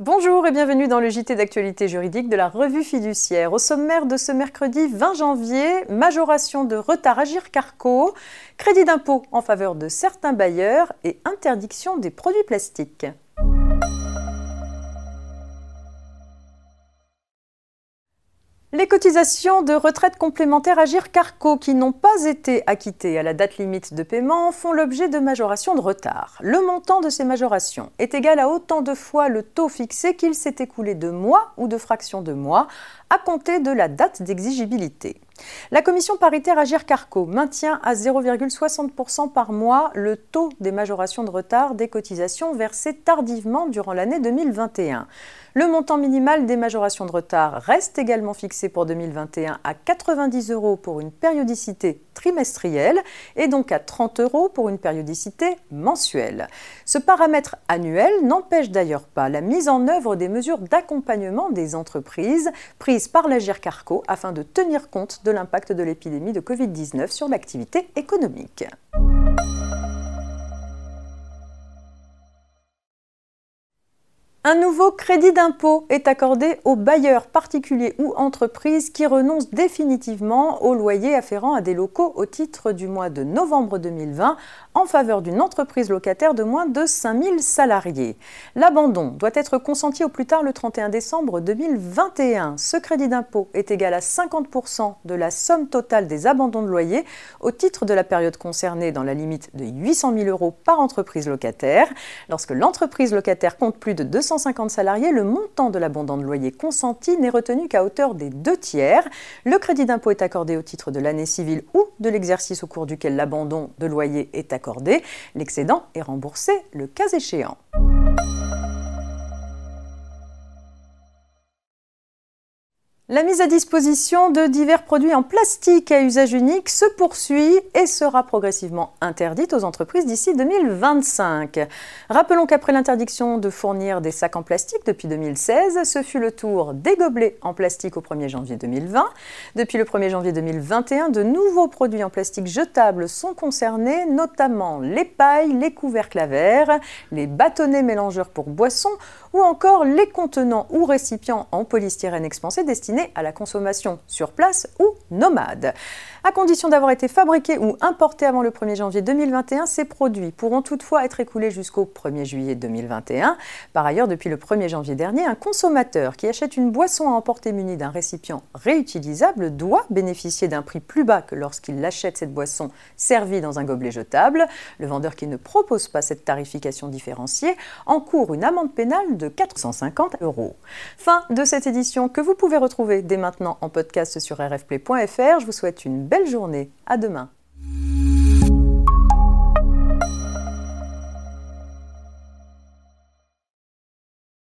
Bonjour et bienvenue dans le JT d'actualité juridique de la revue fiduciaire. Au sommaire de ce mercredi 20 janvier, majoration de retard Agir Carco, crédit d'impôt en faveur de certains bailleurs et interdiction des produits plastiques. Les cotisations de retraite complémentaire Agir Carco qui n'ont pas été acquittées à la date limite de paiement font l'objet de majorations de retard. Le montant de ces majorations est égal à autant de fois le taux fixé qu'il s'est écoulé de mois ou de fractions de mois à compter de la date d'exigibilité. La commission paritaire Agir Carco maintient à 0,60% par mois le taux des majorations de retard des cotisations versées tardivement durant l'année 2021. Le montant minimal des majorations de retard reste également fixé pour 2021 à 90 euros pour une périodicité trimestrielle et donc à 30 euros pour une périodicité mensuelle. Ce paramètre annuel n'empêche d'ailleurs pas la mise en œuvre des mesures d'accompagnement des entreprises prises par l'Agir Carco afin de tenir compte de l'impact de l'épidémie de Covid-19 sur l'activité économique. Un nouveau crédit d'impôt est accordé aux bailleurs particuliers ou entreprises qui renoncent définitivement au loyer afférent à des locaux au titre du mois de novembre 2020 en faveur d'une entreprise locataire de moins de 5000 salariés. L'abandon doit être consenti au plus tard le 31 décembre 2021. Ce crédit d'impôt est égal à 50% de la somme totale des abandons de loyer au titre de la période concernée dans la limite de 800 000 euros par entreprise locataire. Lorsque l'entreprise locataire compte plus de 200 150 salariés, le montant de l'abondant de loyer consenti n'est retenu qu'à hauteur des deux tiers. Le crédit d'impôt est accordé au titre de l'année civile ou de l'exercice au cours duquel l'abandon de loyer est accordé. L'excédent est remboursé le cas échéant. La mise à disposition de divers produits en plastique à usage unique se poursuit et sera progressivement interdite aux entreprises d'ici 2025. Rappelons qu'après l'interdiction de fournir des sacs en plastique depuis 2016, ce fut le tour des gobelets en plastique au 1er janvier 2020. Depuis le 1er janvier 2021, de nouveaux produits en plastique jetables sont concernés, notamment les pailles, les couvercles à verre, les bâtonnets mélangeurs pour boissons ou encore les contenants ou récipients en polystyrène expansé destinés à la consommation sur place ou nomade. À condition d'avoir été fabriqués ou importés avant le 1er janvier 2021, ces produits pourront toutefois être écoulés jusqu'au 1er juillet 2021. Par ailleurs, depuis le 1er janvier dernier, un consommateur qui achète une boisson à emporter munie d'un récipient réutilisable doit bénéficier d'un prix plus bas que lorsqu'il achète cette boisson servie dans un gobelet jetable. Le vendeur qui ne propose pas cette tarification différenciée encourt une amende pénale de 450 euros. Fin de cette édition que vous pouvez dès maintenant en podcast sur rfplay.fr. Je vous souhaite une belle journée. À demain.